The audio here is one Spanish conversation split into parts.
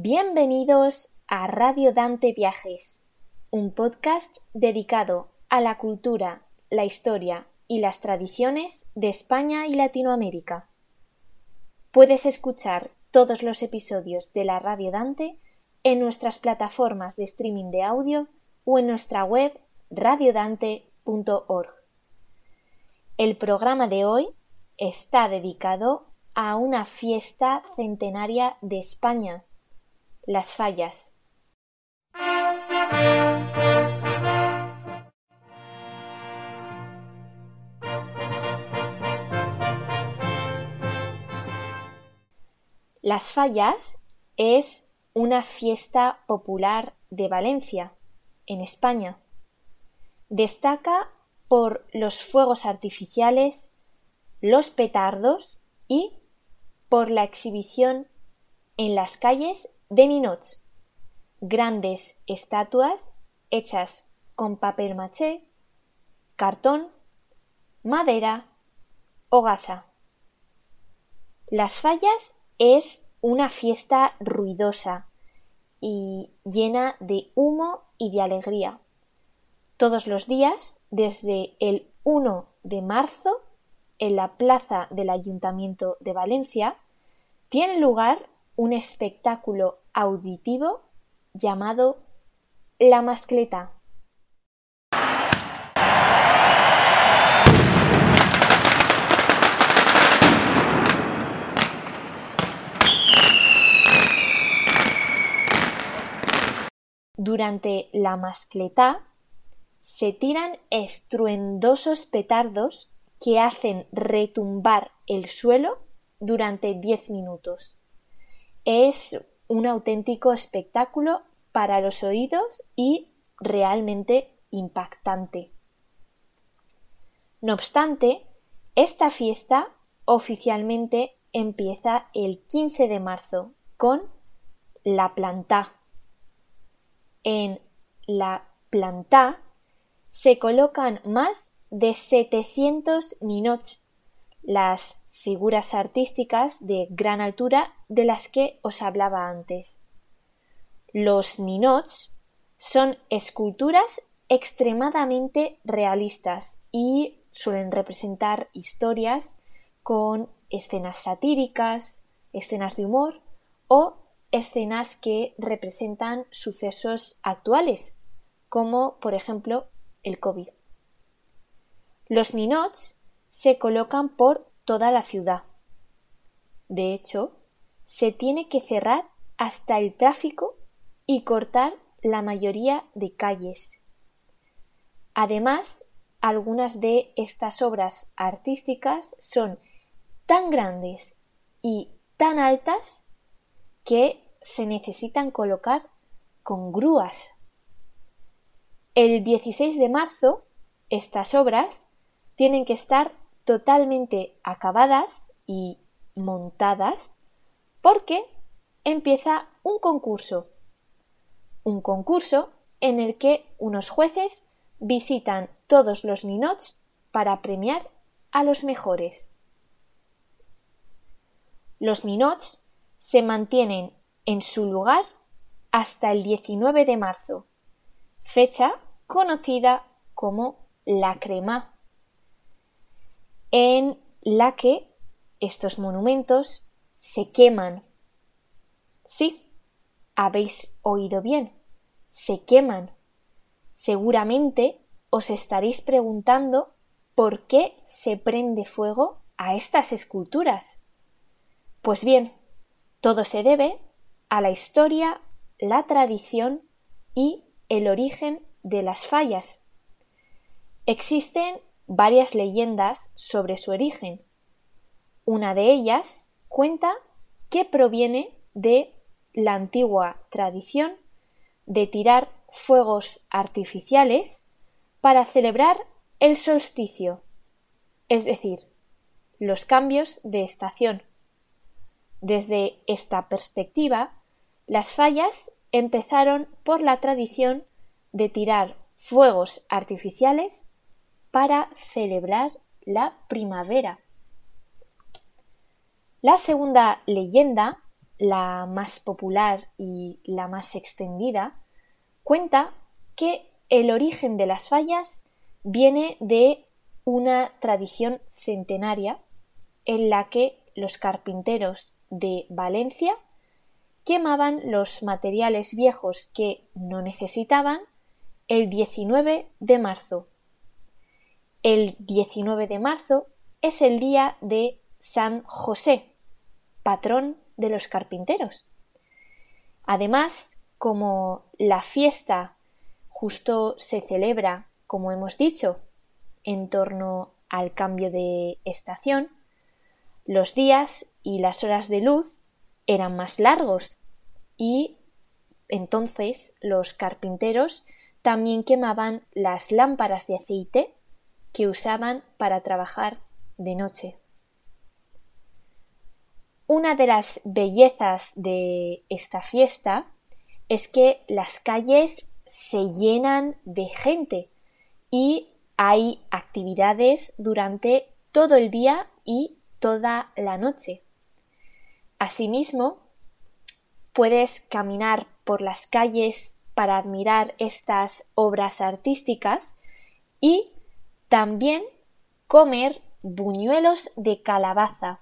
Bienvenidos a Radio Dante Viajes, un podcast dedicado a la cultura, la historia y las tradiciones de España y Latinoamérica. Puedes escuchar todos los episodios de la Radio Dante en nuestras plataformas de streaming de audio o en nuestra web radiodante.org. El programa de hoy está dedicado a una fiesta centenaria de España, las fallas. Las fallas es una fiesta popular de Valencia, en España. Destaca por los fuegos artificiales, los petardos y por la exhibición en las calles de ninots, grandes estatuas hechas con papel maché, cartón, madera o gasa. Las fallas es una fiesta ruidosa y llena de humo y de alegría. Todos los días, desde el 1 de marzo en la plaza del Ayuntamiento de Valencia, tiene lugar un espectáculo auditivo llamado La Mascleta. Durante la mascleta se tiran estruendosos petardos que hacen retumbar el suelo durante diez minutos. Es un auténtico espectáculo para los oídos y realmente impactante. No obstante, esta fiesta oficialmente empieza el 15 de marzo con la planta. En la planta se colocan más de 700 ninots, las figuras artísticas de gran altura de las que os hablaba antes. Los ninots son esculturas extremadamente realistas y suelen representar historias con escenas satíricas, escenas de humor o escenas que representan sucesos actuales, como por ejemplo el COVID. Los ninots se colocan por toda la ciudad. De hecho, se tiene que cerrar hasta el tráfico y cortar la mayoría de calles. Además, algunas de estas obras artísticas son tan grandes y tan altas que se necesitan colocar con grúas. El 16 de marzo, estas obras tienen que estar totalmente acabadas y montadas porque empieza un concurso. Un concurso en el que unos jueces visitan todos los ninots para premiar a los mejores. Los ninots se mantienen en su lugar hasta el 19 de marzo, fecha conocida como la crema en la que estos monumentos se queman. Sí, habéis oído bien, se queman. Seguramente os estaréis preguntando por qué se prende fuego a estas esculturas. Pues bien, todo se debe a la historia, la tradición y el origen de las fallas. Existen varias leyendas sobre su origen. Una de ellas cuenta que proviene de la antigua tradición de tirar fuegos artificiales para celebrar el solsticio, es decir, los cambios de estación. Desde esta perspectiva, las fallas empezaron por la tradición de tirar fuegos artificiales para celebrar la primavera. La segunda leyenda la más popular y la más extendida, cuenta que el origen de las fallas viene de una tradición centenaria en la que los carpinteros de Valencia quemaban los materiales viejos que no necesitaban el 19 de marzo. El 19 de marzo es el día de San José, patrón de los carpinteros. Además, como la fiesta justo se celebra, como hemos dicho, en torno al cambio de estación, los días y las horas de luz eran más largos y entonces los carpinteros también quemaban las lámparas de aceite que usaban para trabajar de noche. Una de las bellezas de esta fiesta es que las calles se llenan de gente y hay actividades durante todo el día y toda la noche. Asimismo, puedes caminar por las calles para admirar estas obras artísticas y también comer buñuelos de calabaza.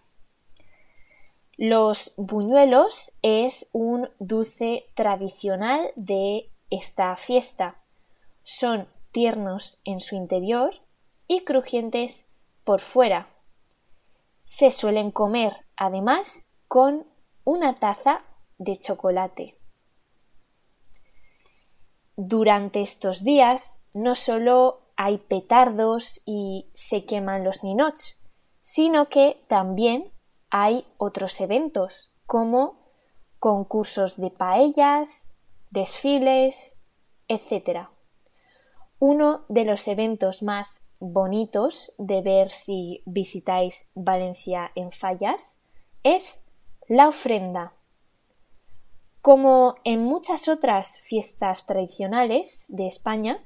Los buñuelos es un dulce tradicional de esta fiesta. Son tiernos en su interior y crujientes por fuera. Se suelen comer además con una taza de chocolate. Durante estos días no solo hay petardos y se queman los ninots, sino que también hay otros eventos como concursos de paellas, desfiles, etc. Uno de los eventos más bonitos de ver si visitáis Valencia en Fallas es la ofrenda. Como en muchas otras fiestas tradicionales de España,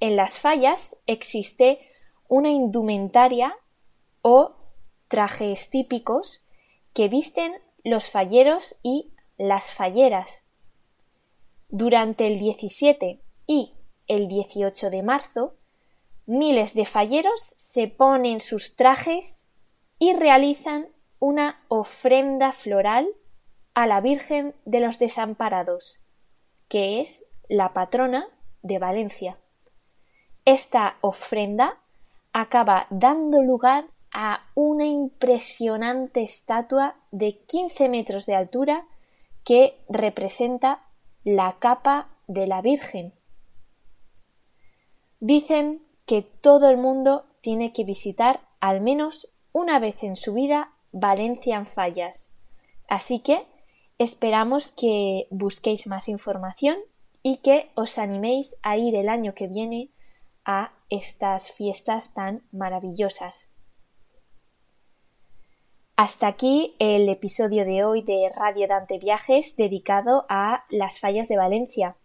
en las fallas existe una indumentaria o trajes típicos que visten los falleros y las falleras. Durante el 17 y el 18 de marzo, miles de falleros se ponen sus trajes y realizan una ofrenda floral a la Virgen de los Desamparados, que es la patrona de Valencia. Esta ofrenda acaba dando lugar a una impresionante estatua de 15 metros de altura que representa la capa de la Virgen. Dicen que todo el mundo tiene que visitar al menos una vez en su vida Valencia en Fallas. Así que esperamos que busquéis más información y que os animéis a ir el año que viene a estas fiestas tan maravillosas. Hasta aquí el episodio de hoy de Radio Dante Viajes dedicado a las fallas de Valencia.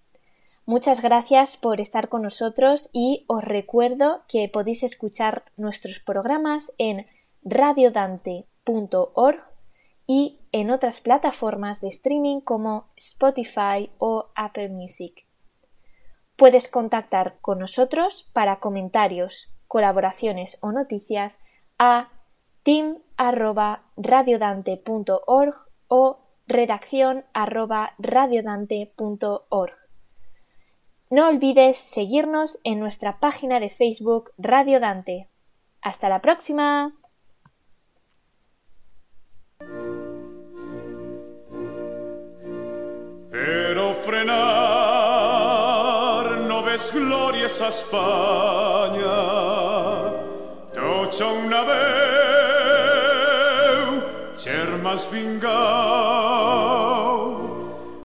Muchas gracias por estar con nosotros y os recuerdo que podéis escuchar nuestros programas en radiodante.org y en otras plataformas de streaming como Spotify o Apple Music. Puedes contactar con nosotros para comentarios, colaboraciones o noticias a team@radiodante.org o redacción@radiodante.org. No olvides seguirnos en nuestra página de Facebook Radio Dante. Hasta la próxima. Glorias a España. Tocha una vez germas vingar